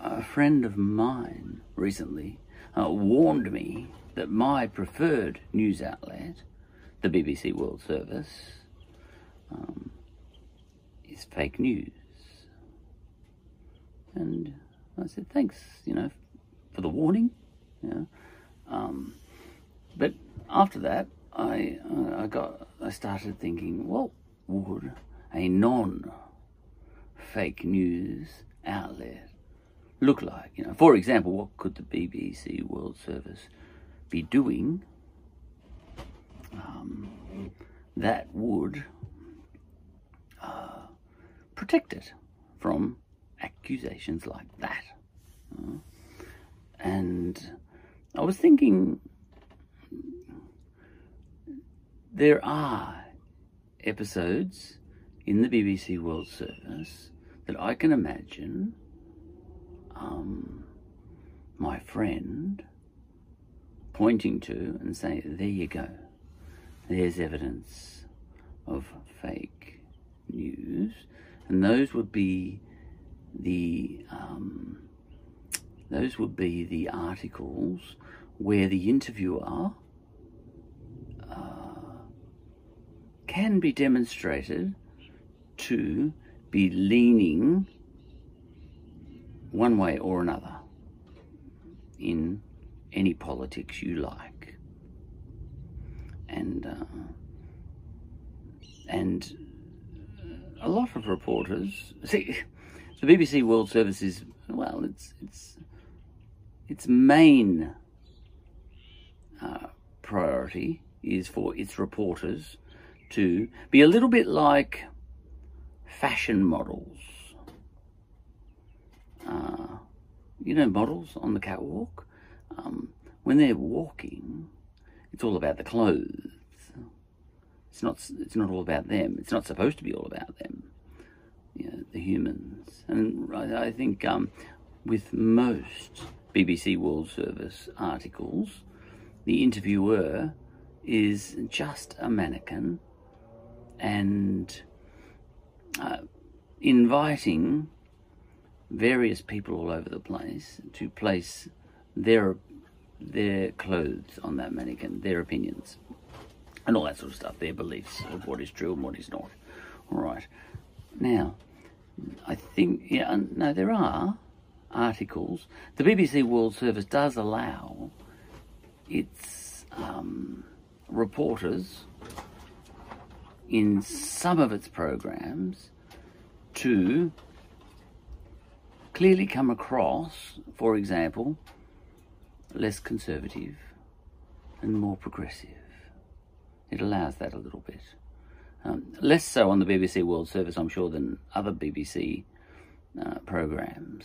A friend of mine recently uh, warned me that my preferred news outlet, the BBC World Service, um, is fake news. And I said, thanks, you know, for the warning. Um, but after that, I uh, I got I started thinking, what would a non-fake news outlet look like? You know, for example, what could the BBC World Service be doing um, that would uh, protect it from accusations like that? Uh, and I was thinking there are episodes in the BBC World Service that I can imagine um, my friend pointing to and saying, there you go, there's evidence of fake news. And those would be the um, those would be the articles where the interviewer uh, can be demonstrated to be leaning one way or another in any politics you like. And uh, and a lot of reporters see the BBC World Service is well, it's it's its main uh, priority is for its reporters to be a little bit like fashion models. Uh, you know, models on the catwalk, um, when they're walking, it's all about the clothes. It's not. It's not all about them. It's not supposed to be all about them. You know, the humans. And I, I think um, with most BBC World Service articles, the interviewer is just a mannequin and uh, inviting various people all over the place to place their their clothes on that mannequin, their opinions, and all that sort of stuff, their beliefs of what is true and what is not. All right. Now, I think yeah, no, there are articles. The BBC World Service does allow its um, reporters in some of its programs to clearly come across, for example, less conservative and more progressive. It allows that a little bit. Um, less so on the BBC World Service, I'm sure, than other BBC uh, programs.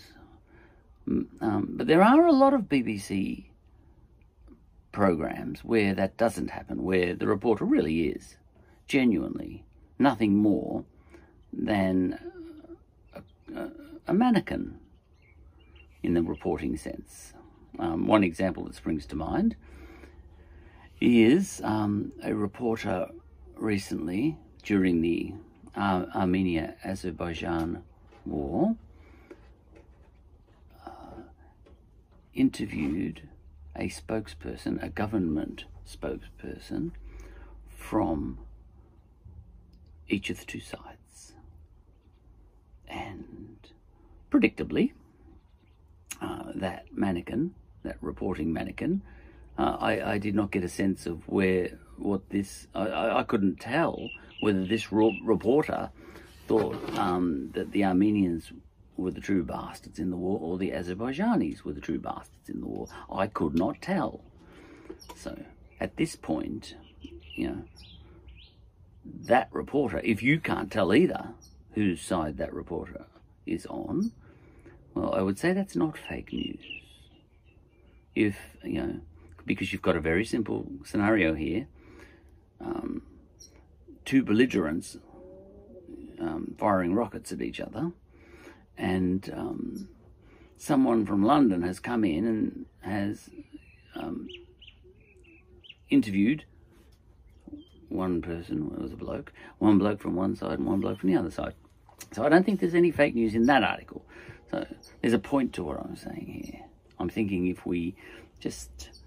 Um, but there are a lot of BBC programs where that doesn't happen, where the reporter really is genuinely nothing more than a, a, a mannequin in the reporting sense. Um, one example that springs to mind is um, a reporter recently during the uh, Armenia Azerbaijan war interviewed a spokesperson, a government spokesperson from each of the two sides. And predictably, uh, that mannequin, that reporting mannequin, uh, I, I, did not get a sense of where, what this, I, I couldn't tell whether this reporter thought um, that the Armenians were the true bastards in the war or the Azerbaijanis were the true bastards in the war. I could not tell. So at this point, you know, that reporter, if you can't tell either whose side that reporter is on, well, I would say that's not fake news. If, you know, because you've got a very simple scenario here. Um, two belligerents um, firing rockets at each other and um, someone from London has come in and has um, interviewed one person, it was a bloke, one bloke from one side and one bloke from the other side. So I don't think there's any fake news in that article. There's a point to what I'm saying here. I'm thinking if we just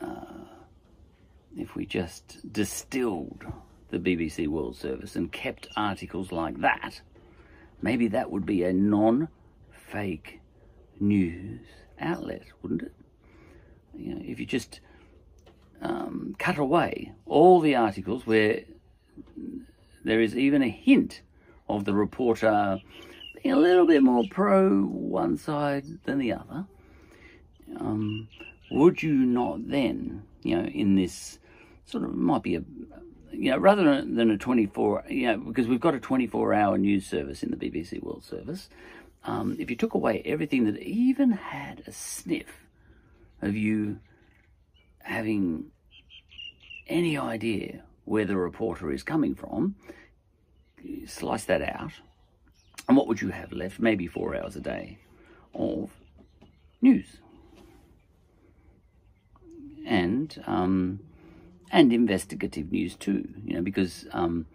uh, if we just distilled the BBC World Service and kept articles like that, maybe that would be a non-fake news outlet, wouldn't it? You know, if you just um, cut away all the articles where there is even a hint of the reporter a little bit more pro one side than the other, um, would you not then, you know, in this sort of might be a, you know, rather than a 24, you know, because we've got a 24 hour news service in the BBC World Service, um, if you took away everything that even had a sniff of you having any idea where the reporter is coming from, slice that out, and what would you have left? Maybe four hours a day of news. And um, and investigative news too, you know, because um,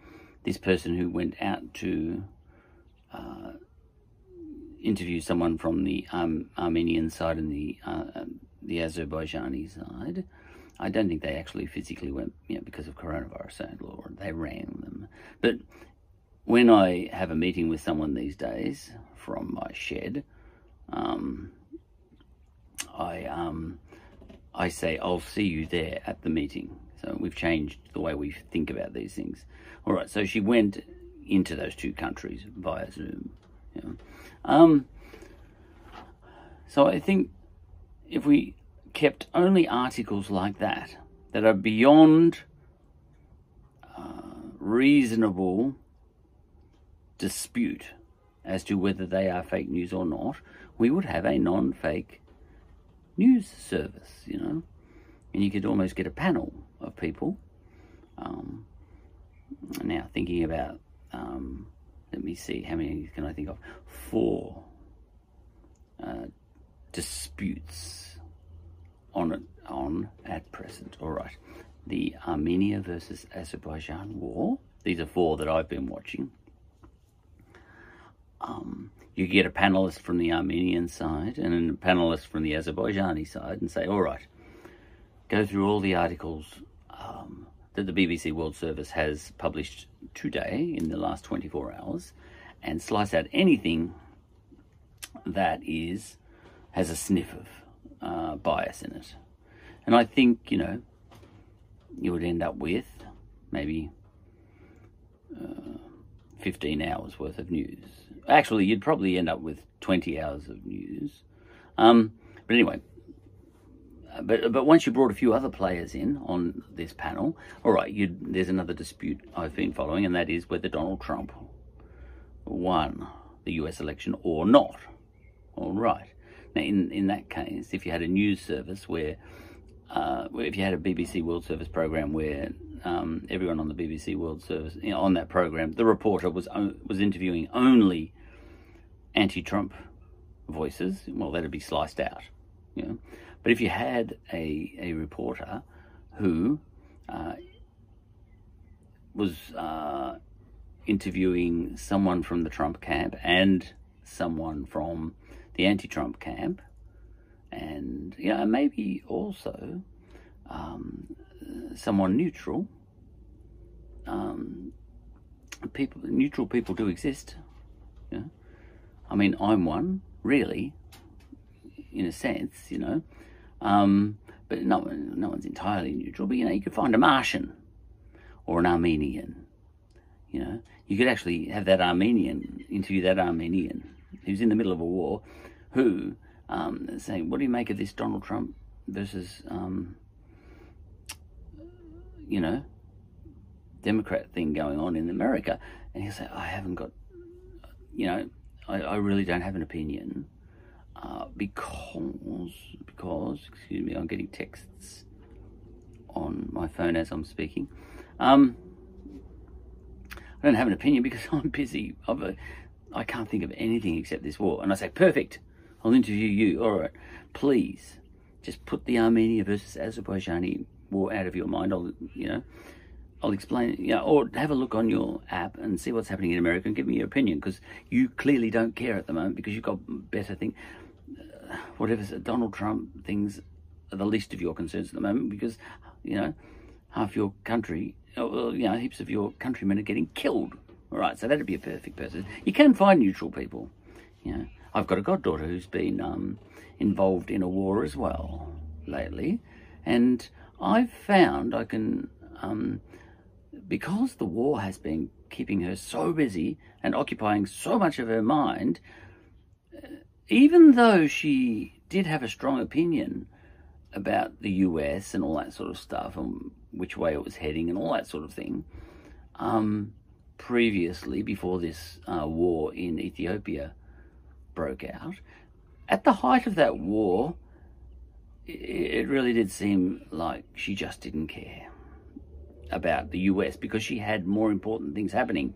this person who went out to uh, interview someone from the um, Armenian side and the uh, um, the Azerbaijani side, I don't think they actually physically went, you know, because of coronavirus, Lord, they ran them. But when I have a meeting with someone these days from my shed, um, I um, I say I'll see you there at the meeting. So we've changed the way we think about these things. All right. So she went into those two countries via Zoom. Know. um, so I think if we kept only articles like that that are beyond uh, reasonable dispute as to whether they are fake news or not, we would have a non-fake news service, you know, and you could almost get a panel of people. Um, now thinking about, um, let me see, how many can I think of? Four uh, disputes on it on at present. All right, the Armenia versus Azerbaijan war. These are four that I've been watching. Um, you get a panelist from the Armenian side and a panelist from the Azerbaijani side and say, all right, go through all the articles um, that the BBC World Service has published today in the last 24 hours and slice out anything that is has a sniff of uh, bias in it. And I think, you know, you would end up with maybe uh, 15 hours worth of news. Actually, you'd probably end up with 20 hours of news. Um, but anyway, uh, but but once you brought a few other players in on this panel, all right, there's another dispute I've been following, and that is whether Donald Trump won the U.S. election or not. All right. Now, in in that case, if you had a news service where, uh, if you had a BBC World Service program where um, everyone on the BBC World Service you know, on that program, the reporter was was interviewing only anti-Trump voices. Well, that'd be sliced out, you know. But if you had a a reporter who uh, was uh, interviewing someone from the Trump camp and someone from the anti-Trump camp, and you know maybe also um, someone neutral. Um, people, neutral people do exist. Know? I mean, I'm one, really, in a sense, you know. Um, but no, no one's entirely neutral. But you know, you could find a Martian or an Armenian. You know, you could actually have that Armenian interview that Armenian who's in the middle of a war, who um, saying, "What do you make of this Donald Trump versus um, you know, Democrat thing going on in America. And he'll say, I haven't got, you know, I, I really don't have an opinion uh, because, because, excuse me, I'm getting texts on my phone as I'm speaking. Um, I don't have an opinion because I'm busy. I've, I can't think of anything except this war. And I say, perfect, I'll interview you. All right, please, just put the Armenia versus Azerbaijani out of your mind. I'll, you know, I'll explain, you know, or have a look on your app and see what's happening in America and give me your opinion because you clearly don't care at the moment because you've got better things. Uh, whatever Donald Trump things are the least of your concerns at the moment because, you know, half your country, well, you know, heaps of your countrymen are getting killed. All right, so that'd be a perfect person. You can find neutral people. You know, I've got a goddaughter who's been um, involved in a war as well lately, and I've found I can, um, because the war has been keeping her so busy and occupying so much of her mind, uh, even though she did have a strong opinion about the US and all that sort of stuff and which way it was heading and all that sort of thing, um, previously, before this uh, war in Ethiopia broke out, at the height of that war, it really did seem like she just didn't care about the US because she had more important things happening.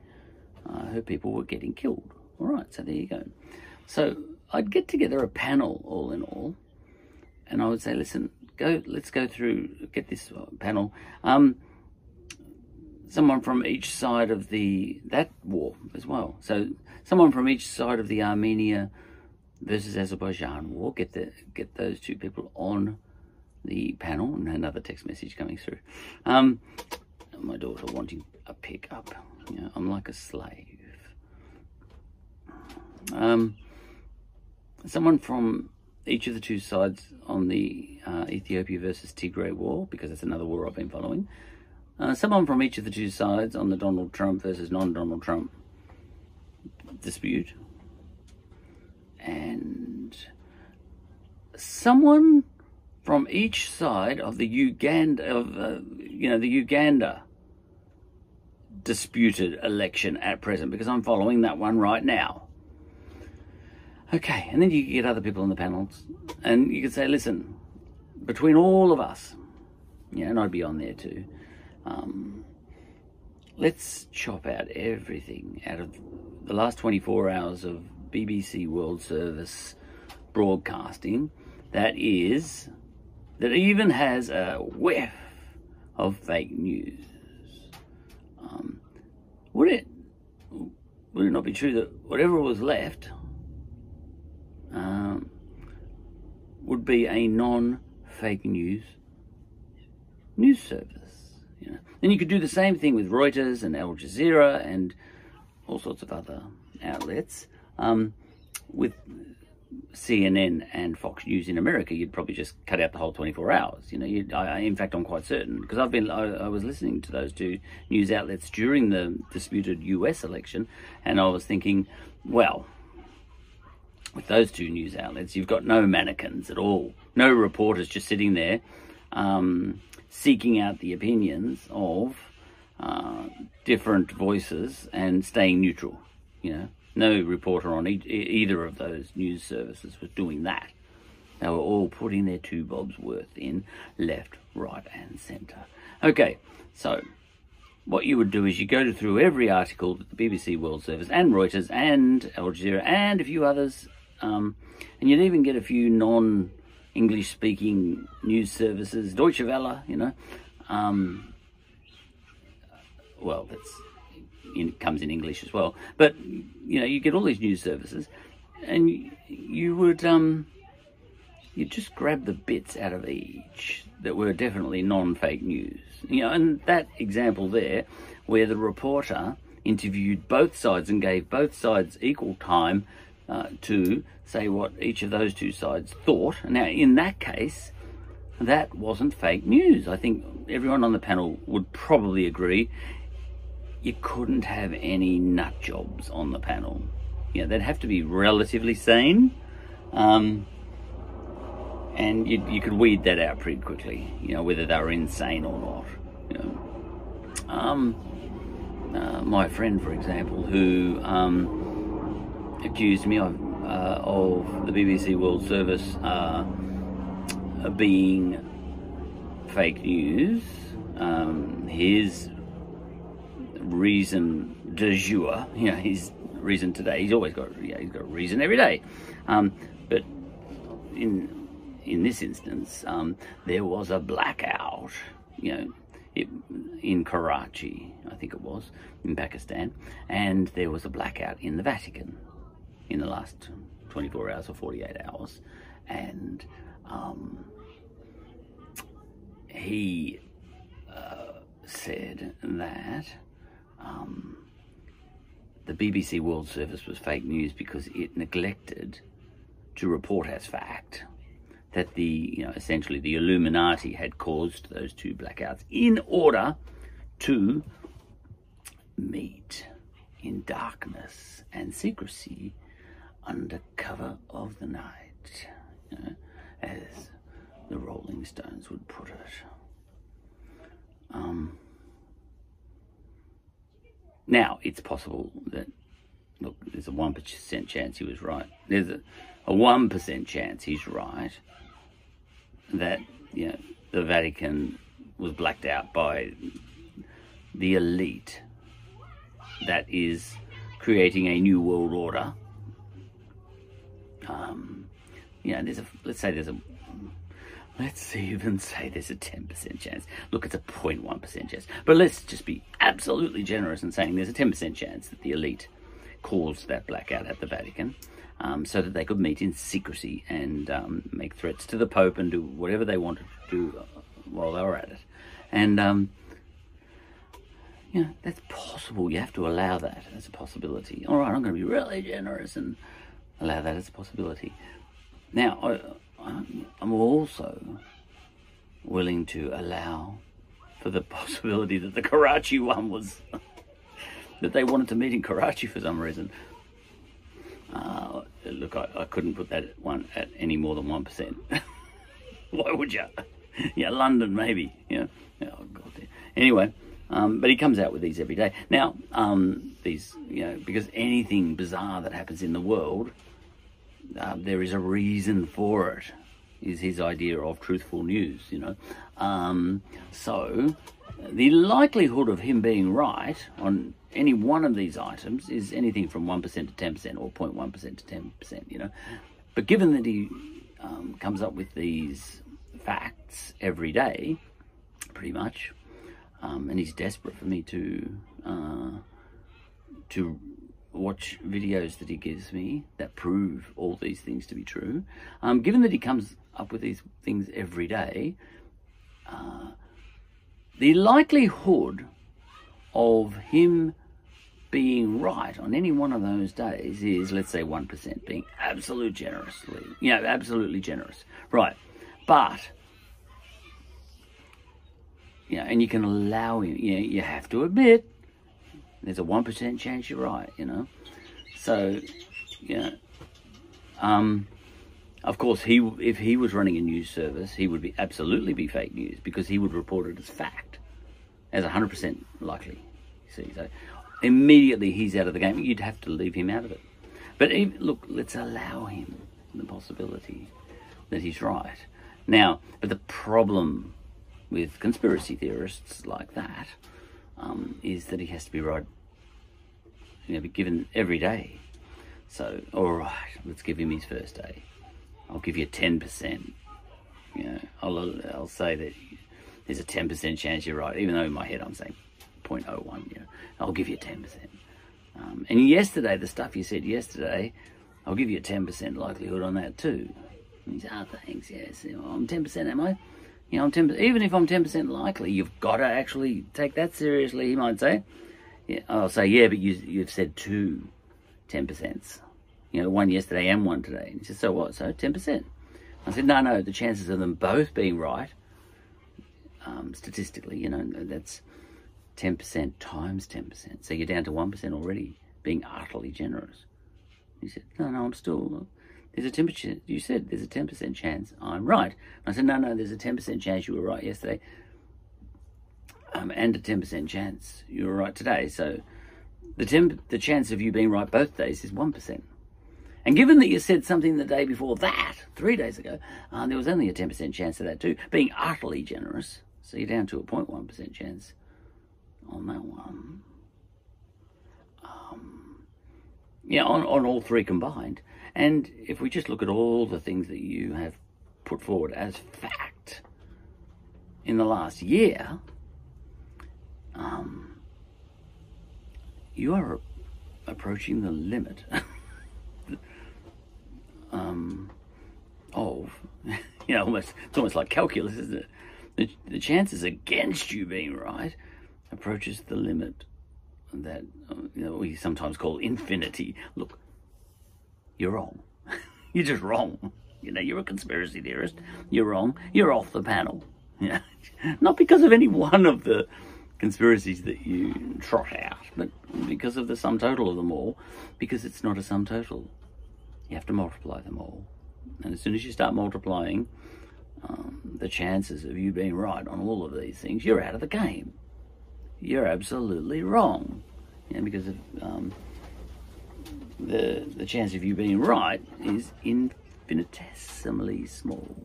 Uh, her people were getting killed. All right, so there you go. So I'd get together a panel, all in all, and I would say, listen, go, let's go through, get this panel. Um, someone from each side of the that war as well. So someone from each side of the Armenia versus Azerbaijan war. Get the get those two people on the panel and another text message coming through. Um, my daughter wanting a pickup. You know, I'm like a slave. Um, someone from each of the two sides on the uh, Ethiopia versus Tigray war, because that's another war I've been following. Uh, someone from each of the two sides on the Donald Trump versus non-Donald Trump dispute and someone from each side of the Uganda of uh, you know the Uganda disputed election at present because I'm following that one right now. Okay, and then you get other people on the panels, and you can say, listen, between all of us, yeah, and I'd be on there too. Um, let's chop out everything out of the last 24 hours of BBC World Service broadcasting that is, that even has a whiff of fake news. Um, would it, would it not be true that whatever was left um, would be a non-fake news news service? You know, then you could do the same thing with Reuters and Al Jazeera and all sorts of other outlets. Um, with CNN and Fox News in America, you'd probably just cut out the whole 24 hours. You know, I, in fact, I'm quite certain because I've been, I, I, was listening to those two news outlets during the disputed US election, and I was thinking, well, with those two news outlets, you've got no mannequins at all, no reporters just sitting there um, seeking out the opinions of uh, different voices and staying neutral. You know, no reporter on e either of those news services was doing that. They were all putting their two bobs worth in left, right, and centre. Okay, so what you would do is you go through every article that the BBC World Service and Reuters and Al Jazeera and a few others, um, and you'd even get a few non English speaking news services, Deutsche Welle, you know. Um, well, that's in, comes in English as well. But you know, you get all these news services, and you, you would um, you just grab the bits out of each that were definitely non-fake news. You know, and that example there, where the reporter interviewed both sides and gave both sides equal time uh, to say what each of those two sides thought. Now, in that case, that wasn't fake news. I think everyone on the panel would probably agree you couldn't have any nut jobs on the panel. Know, they'd have to be relatively sane. Um, and you, you could weed that out pretty quickly, you know, whether they were insane or not. You know. Um, uh, my friend, for example, who um, accused me of, uh, of the BBC World Service uh, being fake news, um, his reason de jour. You know, he's reason today. He's always got, yeah, he's got reason every day. Um, but in in this instance, um, there was a blackout. You know, it, in Karachi, I think it was, in Pakistan, and there was a blackout in the Vatican in the last 24 hours or 48 hours, and um, he uh, said that um, the BBC World Service was fake news because it neglected to report as fact that the, you know, essentially the Illuminati had caused those two blackouts in order to meet in darkness and secrecy under cover of the night, you know, as the Rolling Stones would put it. Um, now, it's possible that, look, there's a 1% chance he was right. There's a, a 1% chance he's right that, you know, the Vatican was blacked out by the elite that is creating a new world order. Um, you know, there's a, let's say there's a, let's even say there's a 10% chance. Look, it's a 0.1% chance. But let's just be absolutely generous in saying there's a 10% chance that the elite caused that blackout at the Vatican um, so that they could meet in secrecy and um, make threats to the Pope and do whatever they wanted to do while they were at it. And, um, you know, that's possible. You have to allow that as a possibility. All right, I'm going to be really generous and allow that as a possibility. Now, I'm also willing to allow for the possibility that the Karachi one was that they wanted to meet in Karachi for some reason. Uh, look, I, I, couldn't put that one at any more than one percent. Why would you? yeah, London maybe. Yeah. Oh God. Anyway, um, but he comes out with these every day. Now, um, these you know because anything bizarre that happens in the world, uh, there is a reason for it. Is his idea of truthful news, you know. Um, so, the likelihood of him being right on any one of these items is anything from 1% to 10% or 0.1% to 10%, you know. But given that he um, comes up with these facts every day, pretty much, um, and he's desperate for me to uh, to watch videos that he gives me that prove all these things to be true. Um, given that he comes up with these things every day, uh, the likelihood of him being right on any one of those days is, let's say, 1%, being absolute generously, you know, absolutely generous. Right. But, you know, and you can allow him, you know, you have to admit, there's a 1% chance you're right, you know. So, know, um, of course, he if he was running a news service, he would be absolutely be fake news because he would report it as fact, as 100% likely. See, so immediately he's out of the game. You'd have to leave him out of it. But even, look, let's allow him the possibility that he's right. Now, but the problem with conspiracy theorists like that um, is that he has to be right, you know, be given every day. So, all right, let's give him his first day. I'll give you 10%. You know, I'll, I'll say that there's a 10% chance you're right, even though in my head I'm saying 0.01. You know, I'll give you 10%. Um, and yesterday, the stuff you said yesterday, I'll give you a 10% likelihood on that too. And he said, oh, thanks, yes. I'm 10%, am I? You know, I'm 10 even if I'm 10% likely, you've got to actually take that seriously, he might say. Yeah, I'll say, yeah, but you, you've said two 10%. You know, one yesterday and one today. And he said, so what? So 10%. I said, no, no, the chances of them both being right, um, statistically, you know, that's 10% times 10%. So you're down to 1% already, being utterly generous. He said, no, no, I'm still, there's a 10%, you said there's a 10% chance I'm right. I said, no, no, there's a 10% chance you were right yesterday. Um, and a 10% chance you were right today. So the, 10, the chance of you being right both days is 1%. And given that you said something the day before that, three days ago, uh, there was only a 10% chance of that too, being utterly generous. So you're down to a 0.1% chance on that one. Um, yeah, on, on all three combined. And if we just look at all the things that you have put forward as fact in the last year, um, you are approaching the limit um, of, you know, almost it's almost like calculus, isn't it? The, the chances against you being right approaches the limit that uh, you know we sometimes call infinity. Look, you're wrong. you're just wrong. You know, you're a conspiracy theorist. You're wrong. You're off the panel. Yeah, not because of any one of the conspiracies that you trot out, but because of the sum total of them all. Because it's not a sum total. You have to multiply them all, and as soon as you start multiplying um, the chances of you being right on all of these things, you're out of the game. You're absolutely wrong, yeah, because of um, the the chance of you being right is infinitesimally small.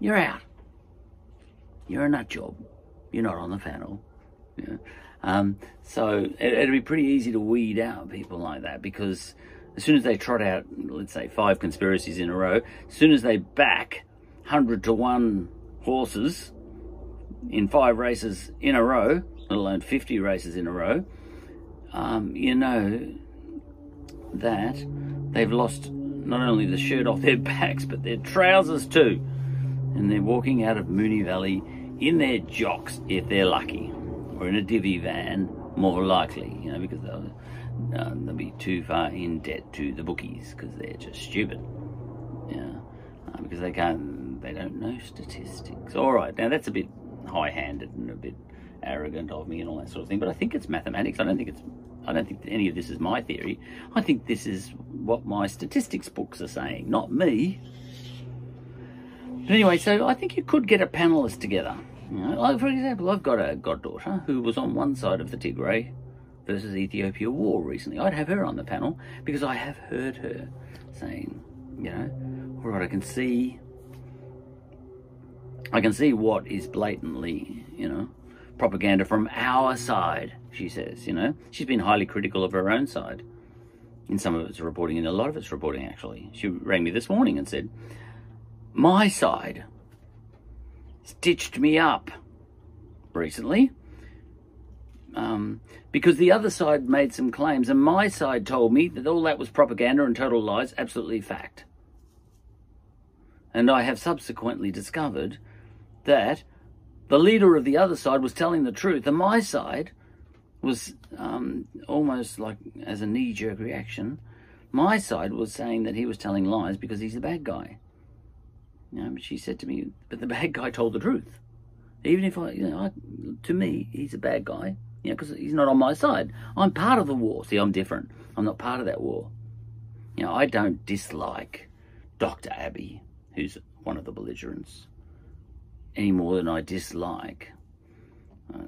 You're out. You're a nut job. You're not on the panel. Um, so it, it'd be pretty easy to weed out people like that because as soon as they trot out, let's say, five conspiracies in a row, as soon as they back 100 to 1 horses in five races in a row, let alone 50 races in a row, um, you know that they've lost not only the shirt off their backs, but their trousers too. And they're walking out of Moonee Valley in their jocks if they're lucky, or in a divvy van, more likely, you know, because they'll, uh, they'll be too far in debt to the bookies because they're just stupid. Yeah, uh, because they can't, they don't know statistics. All right, now that's a bit high-handed and a bit arrogant of me and all that sort of thing, but I think it's mathematics. I don't think it's I don't think any of this is my theory. I think this is what my statistics books are saying, not me. But anyway, so I think you could get a panelist together. You know, like for example, I've got a goddaughter who was on one side of the Tigray versus Ethiopia war recently. I'd have her on the panel because I have heard her saying, you know, all right, I can see, I can see what is blatantly, you know, propaganda from our side, she says, you know. She's been highly critical of her own side in some of its reporting, in a lot of its reporting, actually. She rang me this morning and said, My side stitched me up recently um, because the other side made some claims, and my side told me that all that was propaganda and total lies, absolutely fact. And I have subsequently discovered that the leader of the other side was telling the truth, and my side was um, almost like as a knee jerk reaction. My side was saying that he was telling lies because he's a bad guy. You know, she said to me, but the bad guy told the truth. Even if I, you know, I, to me, he's a bad guy. You know, because he's not on my side. I'm part of the war. See, I'm different. I'm not part of that war. You know, I don't dislike Dr. Abiy, who's one of the belligerents any more than I dislike uh,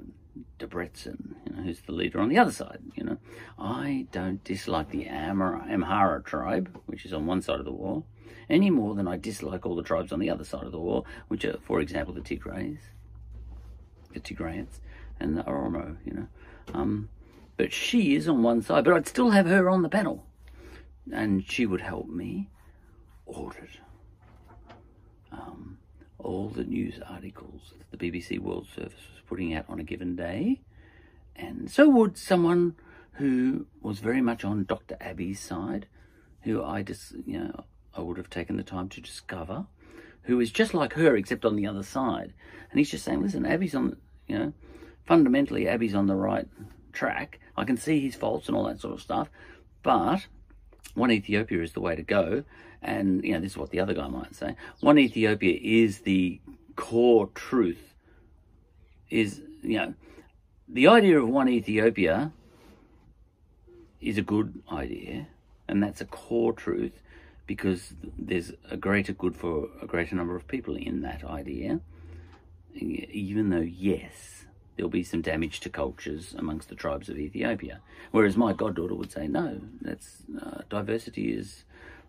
Debretsion, you know, who's the leader on the other side. You know, I don't dislike the Amhara tribe, which is on one side of the war, any more than I dislike all the tribes on the other side of the war, which are, for example, the Tigrays, the Tigrayans, and the Oromo. You know, um, but she is on one side, but I'd still have her on the panel, and she would help me audit. Um, all the news articles that the BBC World Service was putting out on a given day. And so would someone who was very much on Dr. Abiy's side, who I just, you know, I would have taken the time to discover, who is just like her except on the other side. And he's just saying, listen, Abiy's on, you know, fundamentally Abiy's on the right track. I can see his faults and all that sort of stuff, but one Ethiopia is the way to go. And, you know, this is what the other guy might say. One Ethiopia is the core truth. Is, you know, the idea of one Ethiopia is a good idea. And that's a core truth because there's a greater good for a greater number of people in that idea. Even though, yes, there'll be some damage to cultures amongst the tribes of Ethiopia. Whereas my goddaughter would say, no, that's uh, diversity is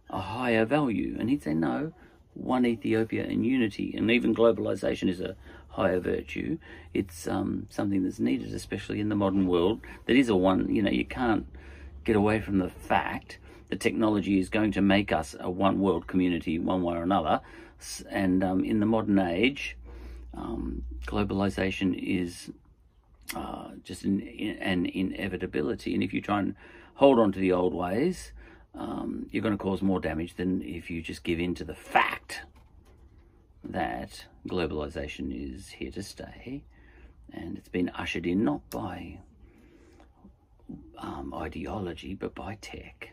a higher value. And he'd say, no, one Ethiopia and unity, and even globalization is a higher virtue. It's um, something that's needed, especially in the modern world. That is a one, you know, you can't get away from the fact that technology is going to make us a one world community one way or another. And um, in the modern age, um, globalization is uh, just an, an inevitability. And if you try and hold on to the old ways, um, you're going to cause more damage than if you just give in to the fact that globalization is here to stay and it's been ushered in not by um, ideology but by tech.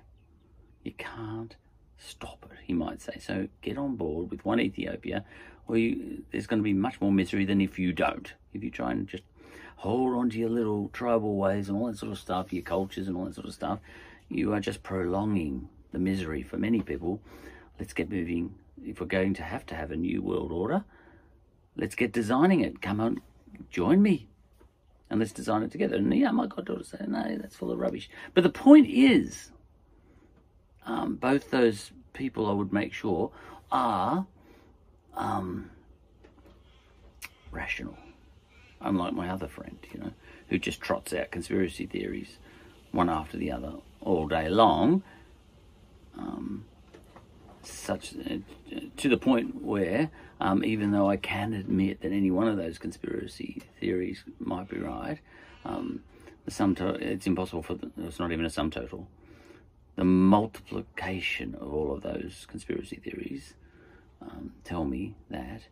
You can't stop it, he might say. So get on board with One Ethiopia, or you, there's going to be much more misery than if you don't. If you try and just hold on to your little tribal ways and all that sort of stuff, your cultures and all that sort of stuff, you are just prolonging the misery for many people. Let's get moving. If we're going to have to have a new world order, let's get designing it. Come on, join me. And let's design it together. And yeah, my goddaughter said, no, that's full of rubbish. But the point is, um, both those people I would make sure are um, rational unlike my other friend, you know, who just trots out conspiracy theories one after the other all day long. Um, such uh, to the point where, um, even though I can admit that any one of those conspiracy theories might be right, um, the sum to- it's impossible for the, it's not even a sum total. The multiplication of all of those conspiracy theories um, tell me that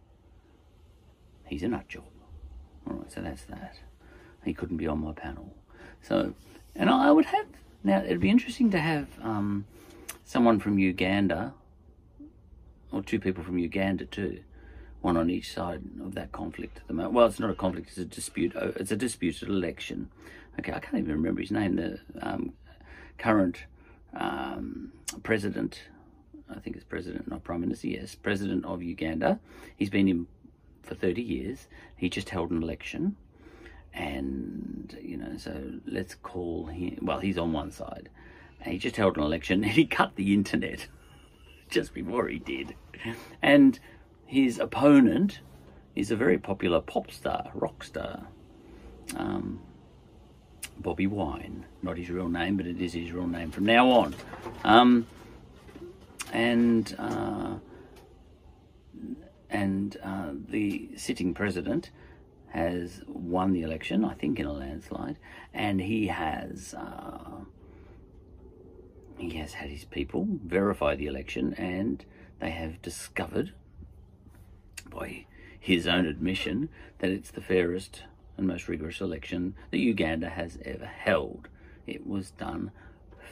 he's a nut job. All right, so that's that. He couldn't be on my panel. So, and I would have, now it'd be interesting to have um, someone from Uganda, or two people from Uganda too, one on each side of that conflict at the moment. Well, it's not a conflict, it's a dispute. Oh, it's a disputed election. Okay, I can't even remember his name. The um, current um, president, I think it's president, not prime minister, yes, president of Uganda. He's been in for 30 years. He just held an election. And, you know, so let's call him, well, he's on one side. And he just held an election and he cut the internet just before he did. And his opponent is a very popular pop star, rock star, um, Bobby Wine. Not his real name, but it is his real name from now on. Um, and uh, and uh, the sitting president has won the election, I think in a landslide, and he has uh, he has had his people verify the election, and they have discovered, by his own admission, that it's the fairest and most rigorous election that Uganda has ever held. It was done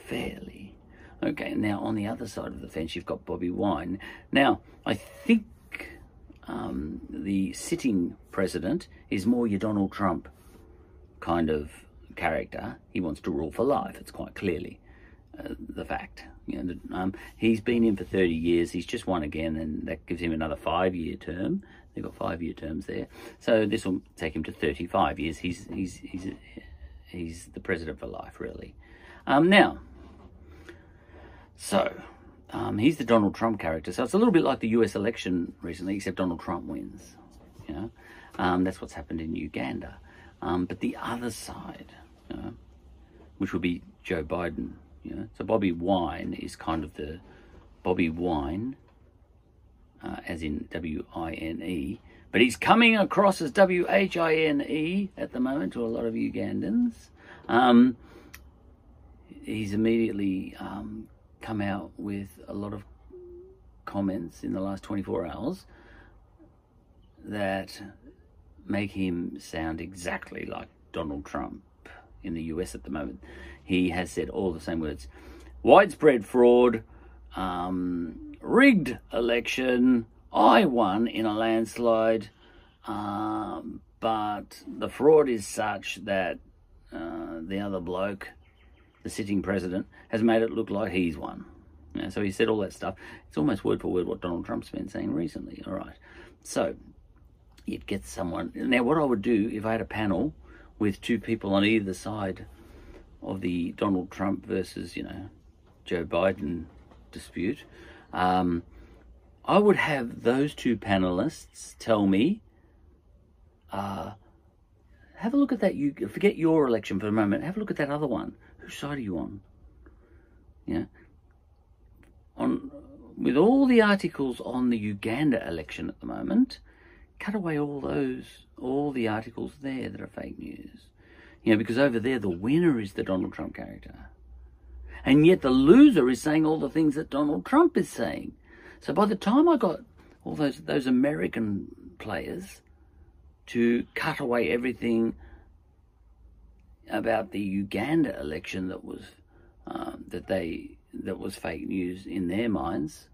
fairly. Okay, now on the other side of the fence, you've got Bobby Wine. Now, I think um, the sitting president is more your Donald Trump kind of character. He wants to rule for life. It's quite clearly uh, the fact. You know, um, he's been in for 30 years. He's just won again, and that gives him another five-year term. They've got five-year terms there, so this will take him to 35 years. He's he's he's he's the president for life, really. Um, now, so um, he's the Donald Trump character, so it's a little bit like the U.S. election recently, except Donald Trump wins. You know, um, that's what's happened in Uganda. Um, but the other side, you know, which would be Joe Biden, you know, so Bobby Wine is kind of the Bobby Wine, uh, as in W I N E, but he's coming across as W H I N E at the moment to a lot of Ugandans. Um, he's immediately um, come out with a lot of comments in the last 24 hours that make him sound exactly like Donald Trump in the US at the moment. He has said all the same words. Widespread fraud, um, rigged election, I won in a landslide, um, but the fraud is such that uh, the other bloke the sitting president, has made it look like he's won. Yeah, so he said all that stuff. It's almost word for word what Donald Trump's been saying recently. All right. So you'd get someone. Now, what I would do if I had a panel with two people on either side of the Donald Trump versus, you know, Joe Biden dispute, um, I would have those two panelists tell me, uh, have a look at that. You forget your election for a moment. Have a look at that other one. Whose side are you on? Yeah. On with all the articles on the Uganda election at the moment, cut away all those, all the articles there that are fake news. You know, because over there the winner is the Donald Trump character. And yet the loser is saying all the things that Donald Trump is saying. So by the time I got all those those American players to cut away everything about the Uganda election that was um, that they that was fake news in their minds.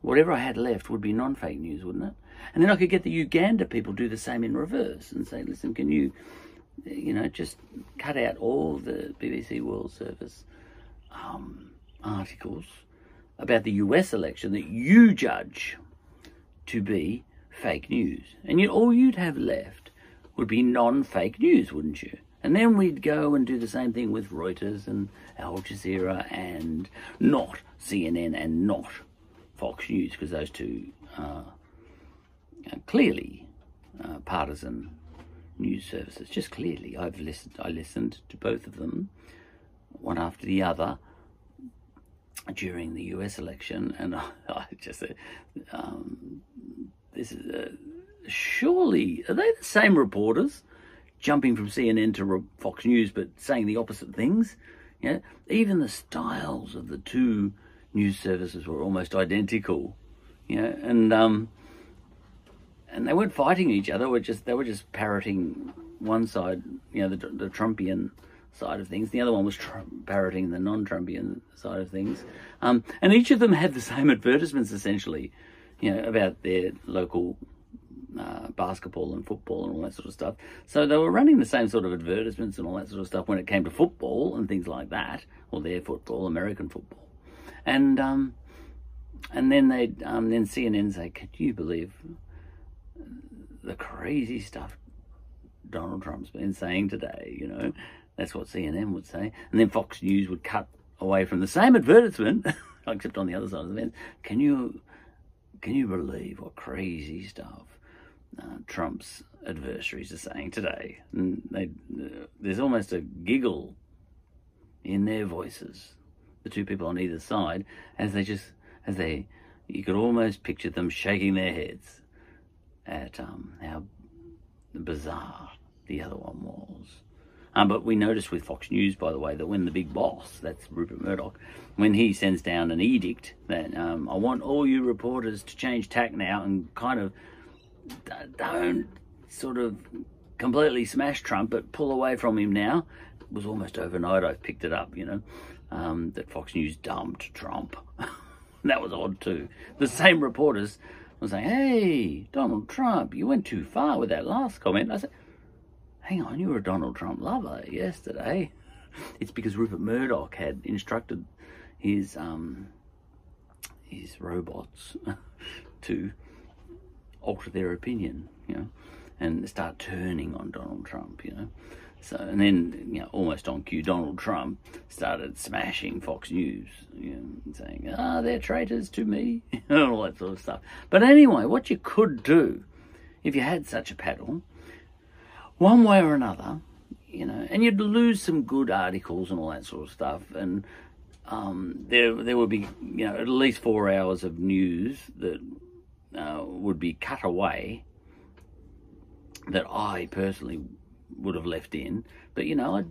Whatever I had left would be non-fake news, wouldn't it? And then I could get the Uganda people do the same in reverse and say, "Listen, can you, you know, just cut out all the BBC World Service um, articles about the US election that you judge to be fake news. And you, all you'd have left would be non-fake news, wouldn't you? And then we'd go and do the same thing with Reuters and Al Jazeera and not CNN and not Fox News, because those two are, clearly uh, partisan news services. Just clearly, I've listened. I listened to both of them, one after the other, during the U.S. election, and I, just um, this is surely are they the same reporters jumping from CNN to Fox News, but saying the opposite things? Yeah, even the styles of the two news services were almost identical. You know, and um, and they weren't fighting each other. Were just they were just parroting one side. You know, the, the Trumpian side of things. The other one was parroting the non-Trumpian side of things. Um, and each of them had the same advertisements essentially, you know, about their local uh, basketball and football and all that sort of stuff. So they were running the same sort of advertisements and all that sort of stuff when it came to football and things like that, or their football, American football. And um, and then they um, then CNN say, "Could you believe the crazy stuff Donald Trump's been saying today?" You know, that's what CNN would say. And then Fox News would cut away from the same advertisement, except on the other side of the fence. Can you, can you believe what crazy stuff uh, Trump's adversaries are saying today? They, uh, there's almost a giggle in their voices, the two people on either side, as they just, as they, you could almost picture them shaking their heads at um, how bizarre the other one was. Um, but we noticed with Fox News, by the way, that when the big boss, that's Rupert Murdoch, when he sends down an edict that um, I want all you reporters to change tack now and kind of don't sort of completely smash Trump, but pull away from him now. It was almost overnight I picked it up, you know, um, that Fox News dumped Trump. that was odd too. The same reporters were saying, hey, Donald Trump, you went too far with that last comment. I said, hang on, you were a Donald Trump lover yesterday. It's because Rupert Murdoch had instructed his um, his robots to alter their opinion, you know, and start turning on Donald Trump, you know. So, and then, you know, almost on cue, Donald Trump started smashing Fox News, you know, saying, ah, they're traitors to me, and all that sort of stuff. But anyway, what you could do, if you had such a paddle, one way or another, you know, and you'd lose some good articles and all that sort of stuff, and um, there there would be you know at least four hours of news that uh, would be cut away that I personally would have left in, but you know I'd